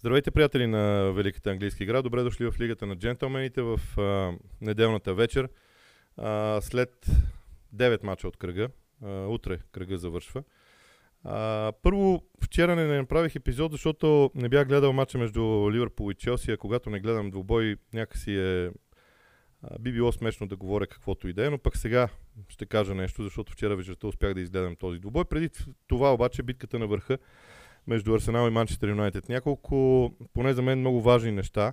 Здравейте, приятели на Великата английска игра. Добре дошли в Лигата на джентълмените в а, неделната вечер. А, след 9 мача от кръга. А, утре кръга завършва. А, първо, вчера не, направих епизод, защото не бях гледал мача между Ливърпул и Челси, а когато не гледам двубой, някакси е... А, би било смешно да говоря каквото и да е, но пък сега ще кажа нещо, защото вчера вечерта успях да изгледам този двубой. Преди това обаче битката на върха между Арсенал и Манчестър Юнайтед. Няколко, поне за мен, много важни неща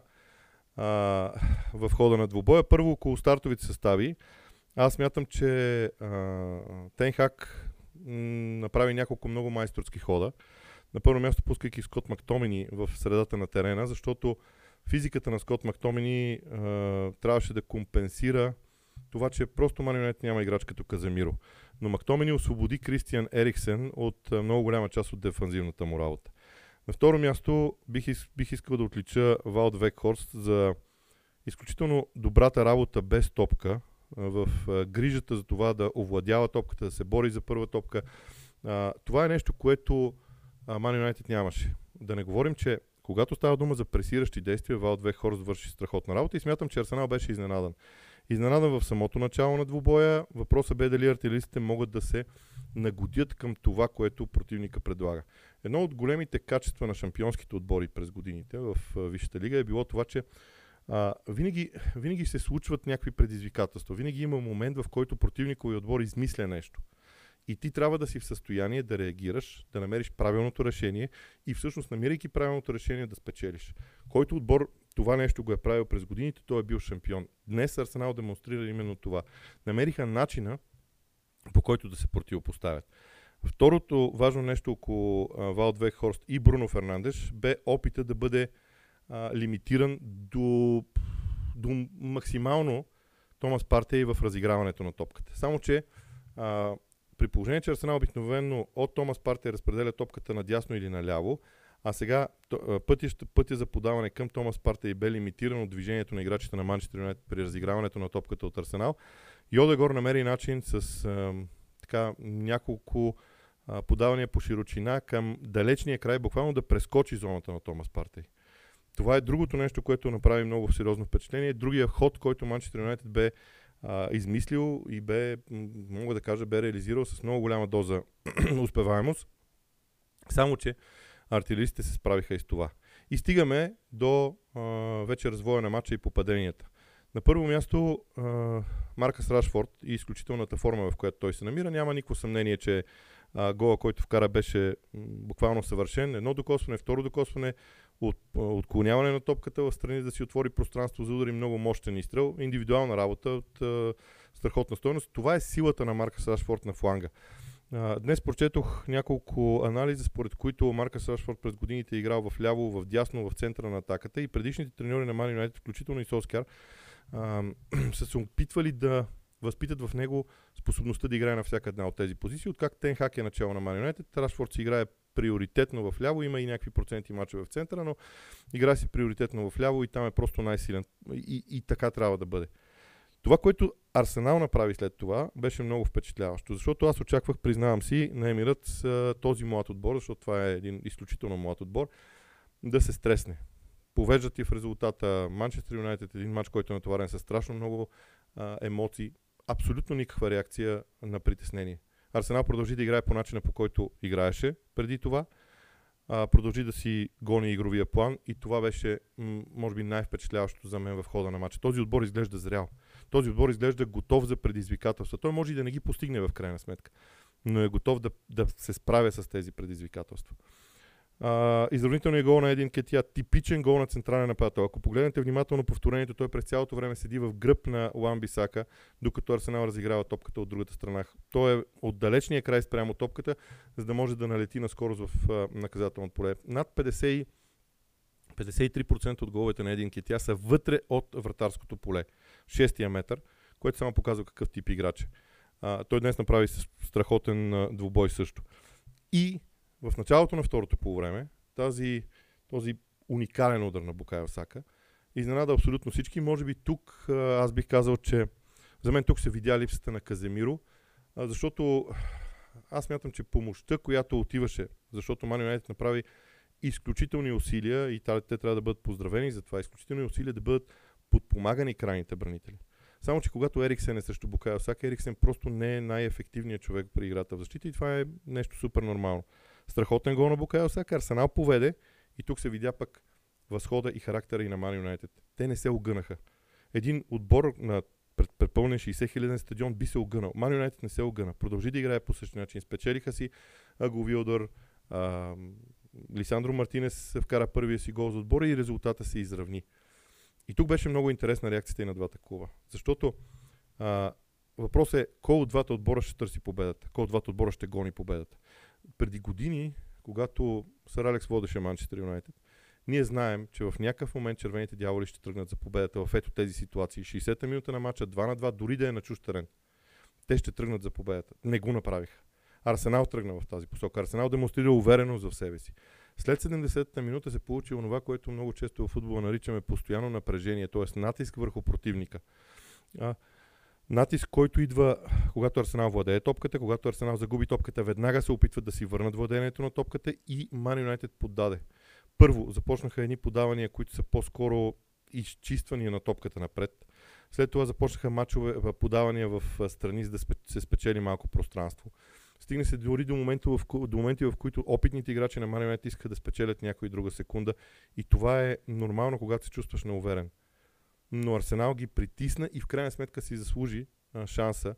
в хода на двубоя. Първо, около стартовите състави. Аз мятам, че Тенхак направи няколко много майсторски хода. На първо място пускайки Скот Мактомини в средата на терена, защото физиката на Скот Мактомини трябваше да компенсира това, че просто Манионет няма играч като Каземиро. Но Мактомини освободи Кристиан Ериксен от много голяма част от дефанзивната му работа. На второ място бих, бих искал да отлича Валд Векхорст за изключително добрата работа без топка, в грижата за това да овладява топката, да се бори за първа топка. Това е нещо, което Ман Юнайтед нямаше. Да не говорим, че когато става дума за пресиращи действия, Валд Векхорст върши страхотна работа и смятам, че Арсенал беше изненадан. Изненадан в самото начало на двубоя. Въпросът бе дали артилеристите могат да се нагодят към това, което противника предлага. Едно от големите качества на шампионските отбори през годините в Висшата лига е било това, че а, винаги, винаги се случват някакви предизвикателства. Винаги има момент, в който противникови отбор измисля нещо. И ти трябва да си в състояние да реагираш, да намериш правилното решение и всъщност намирайки правилното решение да спечелиш. Който отбор това нещо го е правил през годините, той е бил шампион. Днес Арсенал демонстрира именно това. Намериха начина по който да се противопоставят. Второто важно нещо около Валд Векхорст и Бруно Фернандеш бе опита да бъде а, лимитиран до, до максимално Томас Партей в разиграването на топката. Само, че а, при положение, че Арсенал обикновено от Томас Партей разпределя топката надясно или наляво, а сега пътя, пътя за подаване към Томас Партей бе лимитиран от движението на играчите на Манчестър Юнайтед при разиграването на топката от Арсенал. И Одегор намери начин с а, така, няколко а, подавания по широчина към далечния край, буквално да прескочи зоната на Томас Партей. Това е другото нещо, което направи много сериозно впечатление. Другия ход, който Манчестър Юнайтед бе а, измислил и бе, мога да кажа, бе реализирал с много голяма доза успеваемост. Само, че артилеристите се справиха и с това. И стигаме до а, вече развоя на матча и попаденията. На първо място а, Маркас Рашфорд и изключителната форма, в която той се намира. Няма никакво съмнение, че а, гола, който вкара, беше буквално съвършен. Едно докосване, второ докосване, от, отклоняване на топката в страни да си отвори пространство за удари, много мощен изстрел, индивидуална работа от а, страхотна стоеност. Това е силата на Марка Рашфорд на фланга. Днес прочетох няколко анализа, според които Марка Рашфорд през годините е играл в ляво, в дясно, в центъра на атаката и предишните треньори на Ман Юнайтед, включително и Солскар, са се опитвали да възпитат в него способността да играе на всяка една от тези позиции. Откак Тенхак е начало на Ман Юнайтед, Рашфорд си играе приоритетно в ляво, има и някакви проценти мача в центъра, но играе си приоритетно в ляво и там е просто най-силен. И, и така трябва да бъде. Това, което Арсенал направи след това, беше много впечатляващо, защото аз очаквах, признавам си, на Емирът с този млад отбор, защото това е един изключително млад отбор, да се стресне. Повеждат и в резултата Манчестър Юнайтед, един матч, който е натоварен с страшно много а, емоции, абсолютно никаква реакция на притеснение. Арсенал продължи да играе по начина по който играеше преди това. А, продължи да си гони игровия план и това беше, м- може би, най-впечатляващото за мен в хода на матча. Този отбор изглежда зрял. Този отбор изглежда готов за предизвикателства. Той може и да не ги постигне в крайна сметка, но е готов да, да се справя с тези предизвикателства. Изравнителният гол на един Кетия, типичен гол на централен нападател. Ако погледнете внимателно повторението, той през цялото време седи в гръб на Уан Бисака, докато Арсенал разиграва топката от другата страна. Той е от далечния край спрямо топката, за да може да налети на скорост в uh, наказателното поле. Над 50 53% от головете на един Кетия са вътре от вратарското поле. Шестия метър, което само показва какъв тип играч е. Той днес направи страхотен uh, двубой също. И в началото на второто полувреме тази, този уникален удар на Букайо Сака изненада абсолютно всички. Може би тук аз бих казал, че за мен тук се видя липсата на Каземиро, защото аз мятам, че помощта, която отиваше, защото Ман Юнайтед направи изключителни усилия и те трябва да бъдат поздравени за това. Изключителни усилия да бъдат подпомагани крайните бранители. Само, че когато Ериксен е срещу Букайо Сака, Ериксен просто не е най-ефективният човек при играта в защита и това е нещо супер нормално. Страхотен гол на Букайо Сака, Арсенал поведе и тук се видя пък възхода и характера и на Ман Юнайтед. Те не се огънаха. Един отбор на препълнен 60 хиляден стадион би се огънал. Ман Юнайтед не се огъна. Продължи да играе по същия начин. Спечелиха си Аго Вилдър, а, Лисандро Мартинес вкара първия си гол за отбора и резултата се изравни. И тук беше много интересна реакцията и на двата клуба. Защото а, въпросът е кой от двата отбора ще търси победата, кой от двата отбора ще гони победата. Преди години, когато Сър Алекс водеше Манчестър Юнайтед, ние знаем, че в някакъв момент червените дяволи ще тръгнат за победата в ето тези ситуации. 60-та минута на матча, 2 на 2, дори да е на чуж терен. Те ще тръгнат за победата. Не го направиха. Арсенал тръгна в тази посока. Арсенал демонстрира увереност в себе си. След 70-та минута се получи онова, което много често в футбола наричаме постоянно напрежение, т.е. натиск върху противника. А, натиск, който идва, когато Арсенал владее топката, когато Арсенал загуби топката, веднага се опитват да си върнат владението на топката и Ман Юнайтед поддаде. Първо, започнаха едни подавания, които са по-скоро изчиствания на топката напред. След това започнаха мачове, подавания в страни, за да се спечели малко пространство. Стигне се дори до, момента, в, до моменти, в които опитните играчи на Манионет искаха да спечелят някоя друга секунда. И това е нормално, когато се чувстваш неуверен. Но Арсенал ги притисна и в крайна сметка си заслужи а, шанса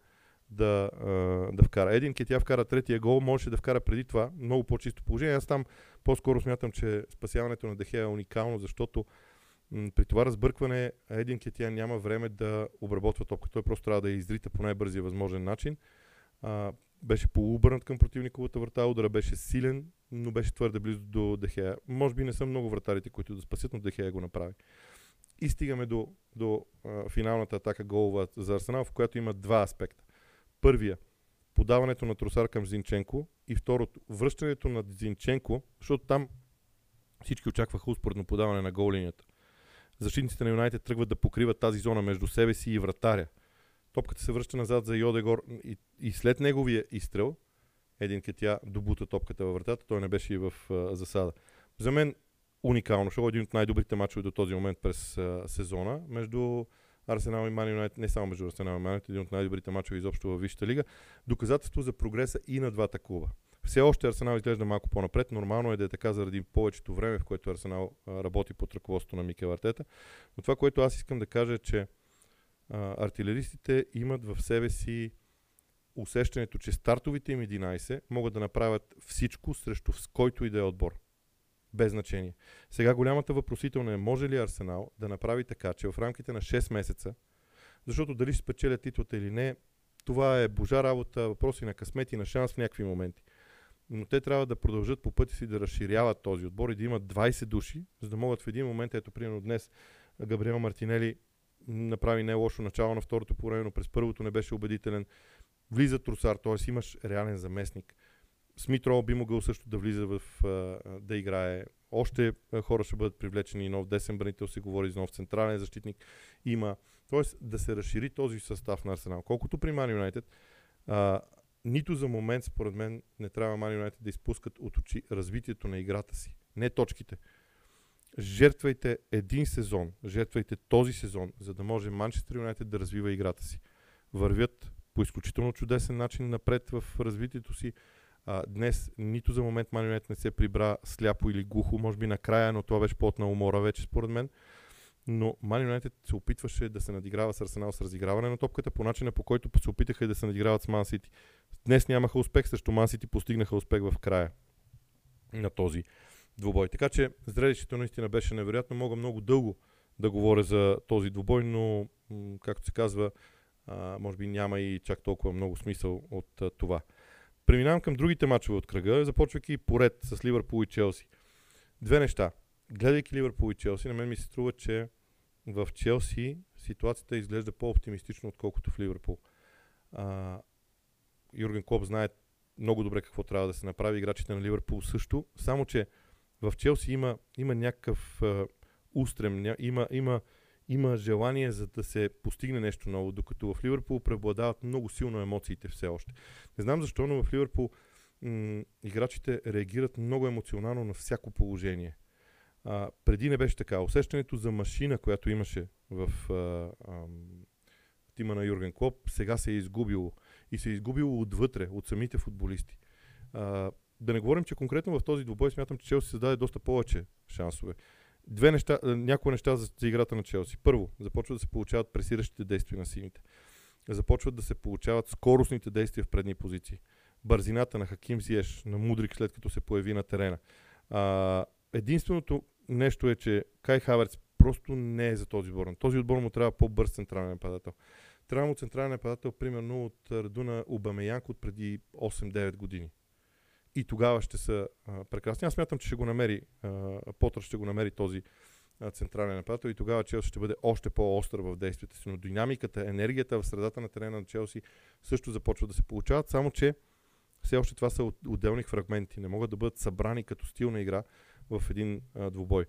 да, а, да вкара. Един Кетя вкара третия гол, можеше да вкара преди това много по-чисто положение. Аз там по-скоро смятам, че спасяването на Дехея е уникално, защото м- при това разбъркване Един Кетя няма време да обработва топка. Той просто трябва да я изрита по най-бързия възможен начин. А, беше полуобърнат към противниковата врата, удара беше силен, но беше твърде близо до Дехея. Може би не са много вратарите, които да спасят, но Дехея го направи. И стигаме до, до а, финалната атака голова за Арсенал, в която има два аспекта. Първия, подаването на Тросар към Зинченко и второто, връщането на Зинченко, защото там всички очакваха успоредно подаване на гол линията. Защитниците на Юнайтед тръгват да покриват тази зона между себе си и вратаря. Топката се връща назад за Йодегор и, и след неговия изстрел, един кетя добута топката във вратата, той не беше и в а, засада. За мен уникално шоу, един от най-добрите мачове до този момент през а, сезона между Арсенал и Мани Юнайтед, не само между Арсенал и Мани един от най-добрите мачове изобщо във Висшата лига. Доказателство за прогреса и на двата клуба. Все още Арсенал изглежда малко по-напред. Нормално е да е така заради повечето време, в което Арсенал работи под ръководството на Микел Артета. Но това, което аз искам да кажа е, че а, артилеристите имат в себе си усещането, че стартовите им 11 могат да направят всичко срещу с който и да е отбор. Без значение. Сега голямата въпросителна е, може ли Арсенал да направи така, че в рамките на 6 месеца, защото дали ще спечелят титлата или не, това е божа работа, въпроси на късмет и на шанс в някакви моменти. Но те трябва да продължат по пътя си да разширяват този отбор и да имат 20 души, за да могат в един момент, ето примерно днес Габриел Мартинели направи не лошо начало на второто по през първото не беше убедителен. Влиза Трусар, т.е. имаш реален заместник. Смитро би могъл също да влиза в да играе. Още хора ще бъдат привлечени. Нов десен бранител се говори за нов централен защитник. Има. Тоест да се разшири този състав на Арсенал. Колкото при Ман Юнайтед, нито за момент, според мен, не трябва Ман Юнайтед да изпускат от очи развитието на играта си. Не точките жертвайте един сезон, жертвайте този сезон, за да може Манчестър Юнайтед да развива играта си. Вървят по изключително чудесен начин напред в развитието си. А, днес нито за момент Ман Юнайтед не се прибра сляпо или глухо, може би накрая, но това беше плод на умора вече според мен. Но Ман Юнайтед се опитваше да се надиграва с Арсенал с разиграване на топката по начина по който се опитаха да се надиграват с Ман Сити. Днес нямаха успех, срещу Ман Сити постигнаха успех в края на този двубой. Така че зрелището наистина беше невероятно. Мога много дълго да говоря за този двубой, но както се казва, може би няма и чак толкова много смисъл от това. Преминавам към другите мачове от кръга, започвайки поред с Ливърпул и Челси. Две неща. Гледайки Ливърпул и Челси, на мен ми се струва, че в Челси ситуацията изглежда по-оптимистично, отколкото в Ливърпул. А, Юрген Клоп знае много добре какво трябва да се направи, играчите на Ливърпул също, само че в Челси има, има някакъв а, устрем, ня, има, има, има желание за да се постигне нещо ново, докато в Ливърпул преобладават много силно емоциите все още. Не знам защо, но в Ливърпул м- играчите реагират много емоционално на всяко положение. А, преди не беше така. Усещането за машина, която имаше в а, а, тима на Юрген Клоп, сега се е изгубило. И се е изгубило отвътре, от самите футболисти. А, да не говорим, че конкретно в този двубой смятам, че Челси се даде доста повече шансове. Две неща, някои неща за, за играта на Челси. Първо, започват да се получават пресиращите действия на сините. Започват да се получават скоростните действия в предни позиции. Бързината на Хаким Зиеш, на Мудрик след като се появи на терена. А, единственото нещо е, че Кай Хаверц просто не е за този отбор. Този отбор му трябва по-бърз централен нападател. Трябва му централен нападател, примерно от рода на Обамеянк от преди 8-9 години. И тогава ще са а, прекрасни. Аз смятам, че ще го намери, а, Потър ще го намери този а, централен нападател и тогава Челси ще бъде още по-остър в действията си. Но динамиката, енергията в средата на терена на Челси също започва да се получават, само че все още това са отделни фрагменти. Не могат да бъдат събрани като стил на игра в един а, двубой.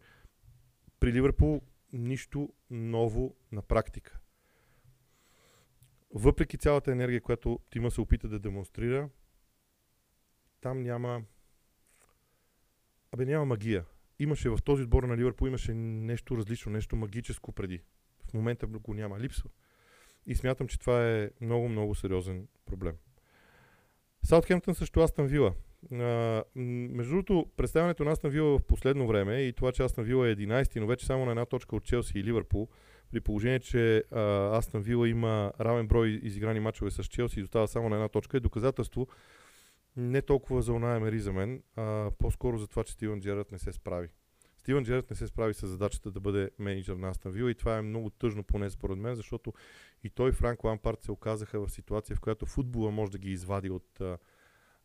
При Ливърпул нищо ново на практика. Въпреки цялата енергия, която Тима се опита да демонстрира, там няма... Абе, няма магия. Имаше в този отбор на Ливърпул имаше нещо различно, нещо магическо преди. В момента го няма. Липсва. И смятам, че това е много, много сериозен проблем. Саутхемптън също Астан Вила. Между другото, представянето на Астан Вила в последно време и това, че Астан Вила е 11, но вече само на една точка от Челси и Ливърпул, при положение, че Астан Вила има равен брой изиграни мачове с Челси и остава само на една точка, е доказателство не толкова за Уна Емери за мен, а по-скоро за това, че Стивен Джерард не се справи. Стивен Джерард не се справи с задачата да бъде менеджер на Астан Вила и това е много тъжно поне според мен, защото и той и Франк Лампарт се оказаха в ситуация, в която футбола може да ги извади от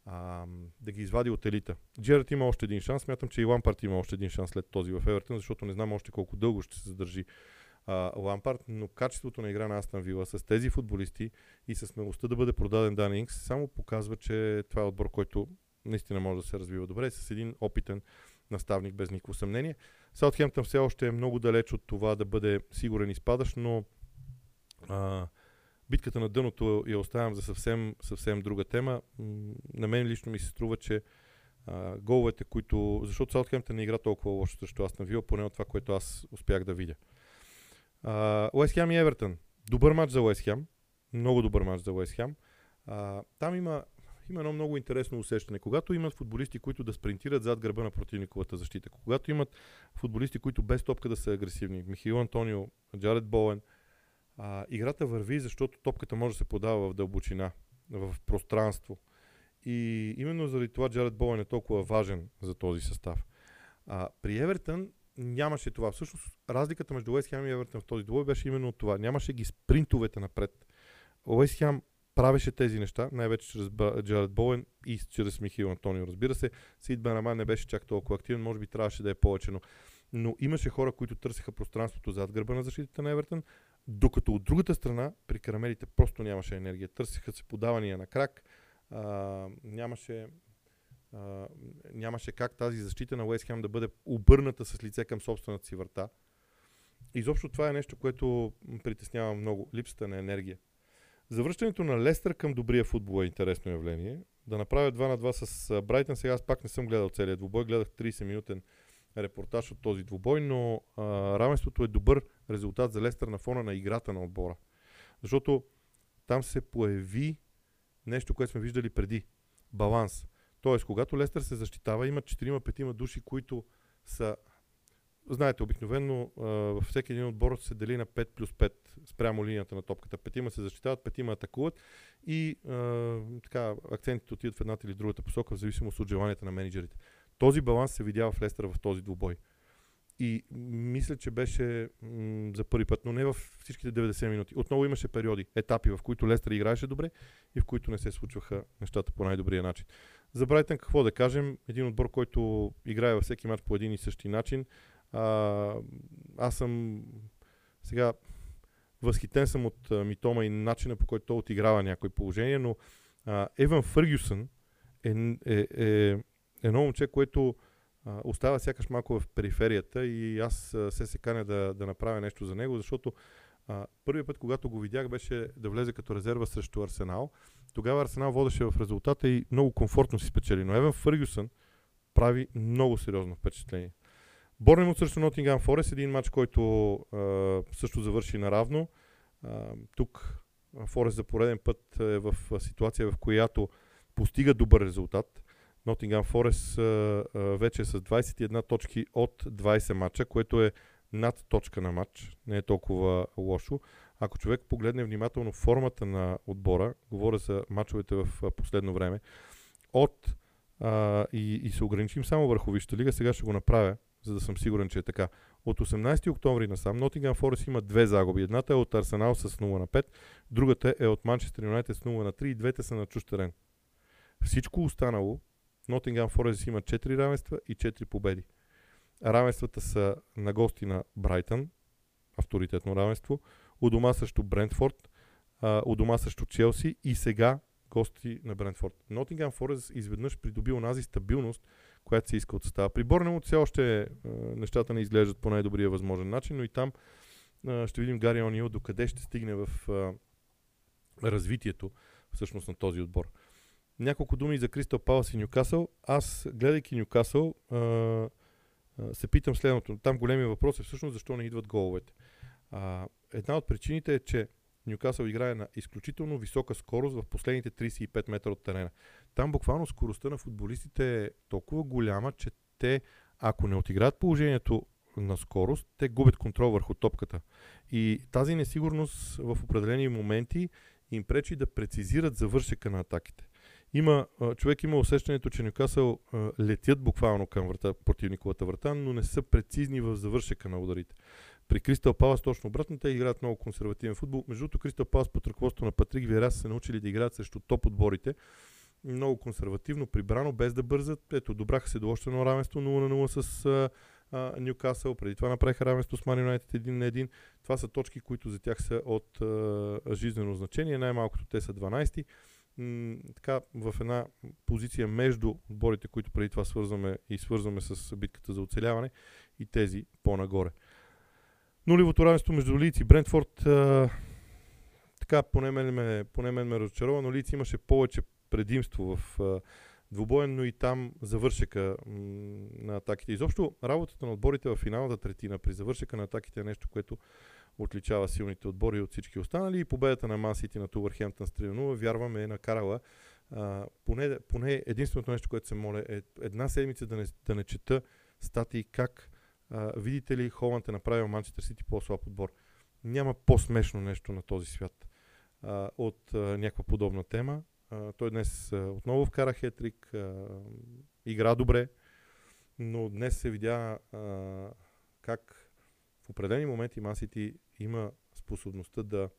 а, да ги извади от елита. Джерард има още един шанс, смятам, че и Лампарт има още един шанс след този в Евертън, защото не знам още колко дълго ще се задържи а, Лампард, но качеството на игра на Астан Вила с тези футболисти и с смелостта да бъде продаден Дан Инкс само показва, че това е отбор, който наистина може да се развива добре с един опитен наставник без никакво съмнение. Саутхемптън все още е много далеч от това да бъде сигурен изпадащ, но а, битката на дъното я оставям за съвсем, съвсем друга тема. На мен лично ми се струва, че а, головете, които... Защото Саутхемптън не игра толкова лошо срещу Астан Вила, поне от това, което аз успях да видя. Уест и Евертън. Добър матч за Уест Хем. Много добър матч за Уест Хем. Там има, има едно много интересно усещане. Когато имат футболисти, които да спринтират зад гърба на противниковата защита, когато имат футболисти, които без топка да са агресивни, Михаил Антонио, Джаред Боен, а, играта върви, защото топката може да се подава в дълбочина, в пространство. И именно заради това Джаред Боен е толкова важен за този състав. А, при Евертън нямаше това. Всъщност, разликата между Уест Хем и Евертън в този двой беше именно това. Нямаше ги спринтовете напред. Уест Хем правеше тези неща, най-вече чрез Джаред Боен и чрез Михил Антонио. Разбира се, Сид Бенама не беше чак толкова активен, може би трябваше да е повече, но, но имаше хора, които търсеха пространството зад гърба на защитата на Евертън, докато от другата страна при карамелите просто нямаше енергия. Търсеха се подавания на крак, а, нямаше нямаше как тази защита на Уест Хем да бъде обърната с лице към собствената си врата. Изобщо това е нещо, което притеснява много. Липсата на енергия. Завръщането на Лестър към добрия футбол е интересно явление. Да направя 2 на 2 с Брайтън. Сега аз пак не съм гледал целият двубой. Гледах 30-минутен репортаж от този двубой, но а, равенството е добър резултат за Лестър на фона на играта на отбора. Защото там се появи нещо, което сме виждали преди. Баланс. Тоест, когато Лестър се защитава, има 4-5 души, които са Знаете, обикновено във всеки един отбор се дели на 5 плюс 5 спрямо линията на топката. Петима се защитават, петима атакуват и а, така, акцентите отиват в едната или другата посока, в зависимост от желанията на менеджерите. Този баланс се видява в Лестър в този двубой. И мисля, че беше м- за първи път, но не в всичките 90 минути. Отново имаше периоди, етапи, в които Лестър играеше добре и в които не се случваха нещата по най-добрия начин. За Брайтън какво да кажем? Един отбор, който играе във всеки матч по един и същи начин. А, аз съм сега възхитен съм от а, Митома и начина по който той отиграва някои положения, но а, Еван Фъргюсън е, е, е едно момче, което остава сякаш малко в периферията и аз се се каня да, да направя нещо за него, защото А, първият път, когато го видях, беше да влезе като резерва срещу Арсенал. Тогава Арсенал водеше в резултата и много комфортно си спечели. Но Еван Фъргюсън прави много сериозно впечатление. Борнемут срещу Нотингам Форест, един матч, който а, също завърши наравно. А, тук Форест за пореден път е в ситуация, в която постига добър резултат. Нотингам Форест вече е с 21 точки от 20 матча, което е над точка на матч. Не е толкова лошо. Ако човек погледне внимателно формата на отбора, говоря за матчовете в последно време, от а, и, и се ограничим само върху Висшата лига, сега ще го направя, за да съм сигурен, че е така. От 18 октомври насам Нотингам Форест има две загуби. Едната е от Арсенал с 0 на 5, другата е от Манчестър Юнайтед с 0 на 3 и двете са на чуж терен. Всичко останало, Нотингам Форест има 4 равенства и 4 победи. Равенствата са на гости на Брайтън, авторитетно равенство, у дома срещу Брентфорд, у дома срещу Челси и сега гости на Брентфорд. Нотингам Форест изведнъж придоби онази стабилност, която се иска от състава. При Борнемут все още нещата не изглеждат по най-добрия възможен начин, но и там ще видим Гари Онил докъде ще стигне в развитието всъщност на този отбор. Няколко думи за Кристал Палас и Нюкасъл. Аз, гледайки Нюкасъл, се питам следното. Там големия въпрос е всъщност защо не идват головете. А, една от причините е, че Ньюкасъл играе на изключително висока скорост в последните 35 метра от терена. Там буквално скоростта на футболистите е толкова голяма, че те, ако не отиграят положението на скорост, те губят контрол върху топката. И тази несигурност в определени моменти им пречи да прецизират завършека на атаките. Има, човек има усещането, че Нюкасъл летят буквално към врата, противниковата врата, но не са прецизни в завършека на ударите. При Кристал Палас точно обратно, те играят много консервативен футбол. Между другото, Кристал Палас под ръководството на Патрик Вера са научили да играят срещу топ отборите. Много консервативно, прибрано, без да бързат. Ето, добраха се до още едно равенство 0 на 0 с Ньюкасъл. Преди това направиха равенство с Ман Юнайтед 1 на 1. Това са точки, които за тях са от а, жизнено значение. Най-малкото те са 12 така, в една позиция между отборите, които преди това свързваме и свързваме с битката за оцеляване и тези по-нагоре. Нулевото равенство между Лиц и Брентфорд а, така поне мен, ме, поне мен ме разочарова, но Лиц имаше повече предимство в а, двубоен, но и там завършека на атаките. Изобщо работата на отборите в финалната третина при завършека на атаките е нещо, което отличава силните отбори от всички останали и победата на Мансити на Тувърхемптън с 3-0, вярваме е накарала а, поне, поне единственото нещо, което се моля е една седмица да не, да не чета статии как а, видите ли Холанд е направил Манчестър Сити по-слаб отбор. Няма по-смешно нещо на този свят а, от а, някаква подобна тема. А, той днес а, отново вкара хетрик, а, игра добре, но днес се видя а, как в определени моменти Масити има способността да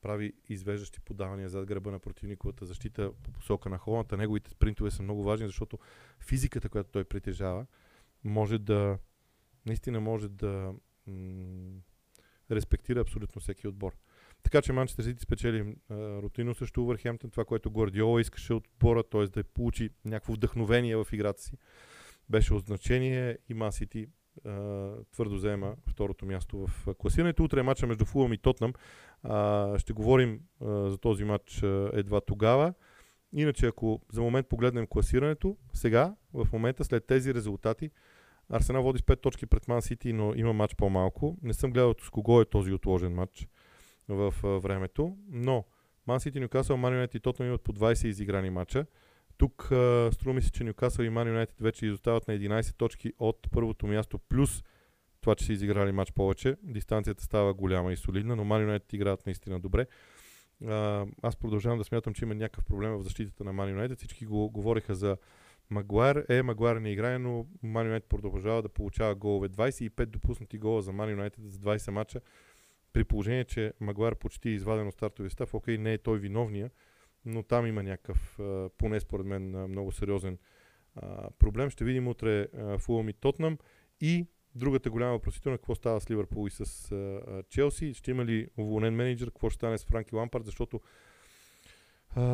прави извеждащи подавания зад гръба на противниковата защита по посока на холната. Неговите спринтове са много важни, защото физиката, която той притежава, може да наистина може да м- респектира абсолютно всеки отбор. Така че Манчестър Сити спечели рутино също Увърхемптън, това, което Гвардиола искаше от отбора, т.е. да получи някакво вдъхновение в играта си. Беше от и Ман Сити твърдо заема второто място в класирането. Утре е матча между Фулъм и Тотнам. ще говорим за този матч едва тогава. Иначе, ако за момент погледнем класирането, сега, в момента, след тези резултати, Арсенал води с 5 точки пред Ман Сити, но има матч по-малко. Не съм гледал с кого е този отложен матч в времето, но Ман Сити, Нюкасъл, Ман и Тотнам имат по 20 изиграни матча. Тук струва ми се, че Ньюкасъл и Ман Юнайтед вече изостават на 11 точки от първото място, плюс това, че са изиграли матч повече. Дистанцията става голяма и солидна, но Ман Юнайтед играят наистина добре. Аз продължавам да смятам, че има някакъв проблем в защитата на Ман Юнайтед. Всички го говориха за Магуайр. Е, Магуайр не играе, но Ман Юнайтед продължава да получава голове. 25 допуснати гола за Ман Юнайтед за 20 мача. При положение, че Магуайр почти е изваден от стартовия став, окей, не е той виновния, но там има някакъв, поне според мен, много сериозен проблем. Ще видим утре Фулъм и Тотнам и другата голяма въпросителна, какво става с Ливърпул и с Челси. Ще има ли уволнен менеджер, какво ще стане с Франки Лампард, защото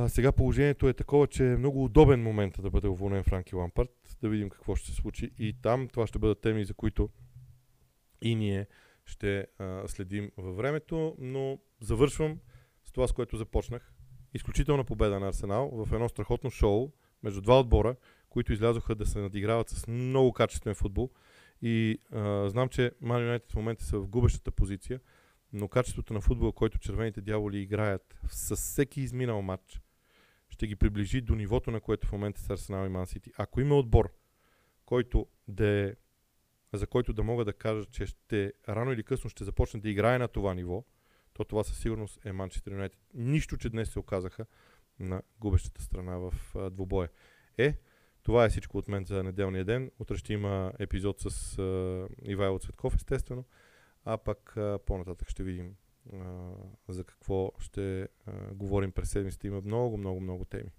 сега положението е такова, че е много удобен момент да бъде уволнен Франки Лампард. Да видим какво ще се случи и там. Това ще бъдат теми, за които и ние ще следим във времето, но завършвам с това, с което започнах. Изключителна победа на Арсенал в едно страхотно шоу между два отбора, които излязоха да се надиграват с много качествен футбол. И а, знам, че Man United в момента са в губещата позиция, но качеството на футбола, който червените дяволи играят с всеки изминал матч, ще ги приближи до нивото, на което в момента са Арсенал и Ман Сити. Ако има отбор, който да е, за който да мога да кажа, че ще, рано или късно ще започне да играе на това ниво, то това със сигурност е Манчестър Юнайтед. Нищо, че днес се оказаха на губещата страна в двубоя. Е, това е всичко от мен за неделния ден. Утре ще има епизод с а, Ивайло Цветков, естествено. А пък а, по-нататък ще видим а, за какво ще а, говорим през седмицата. Има много, много, много теми.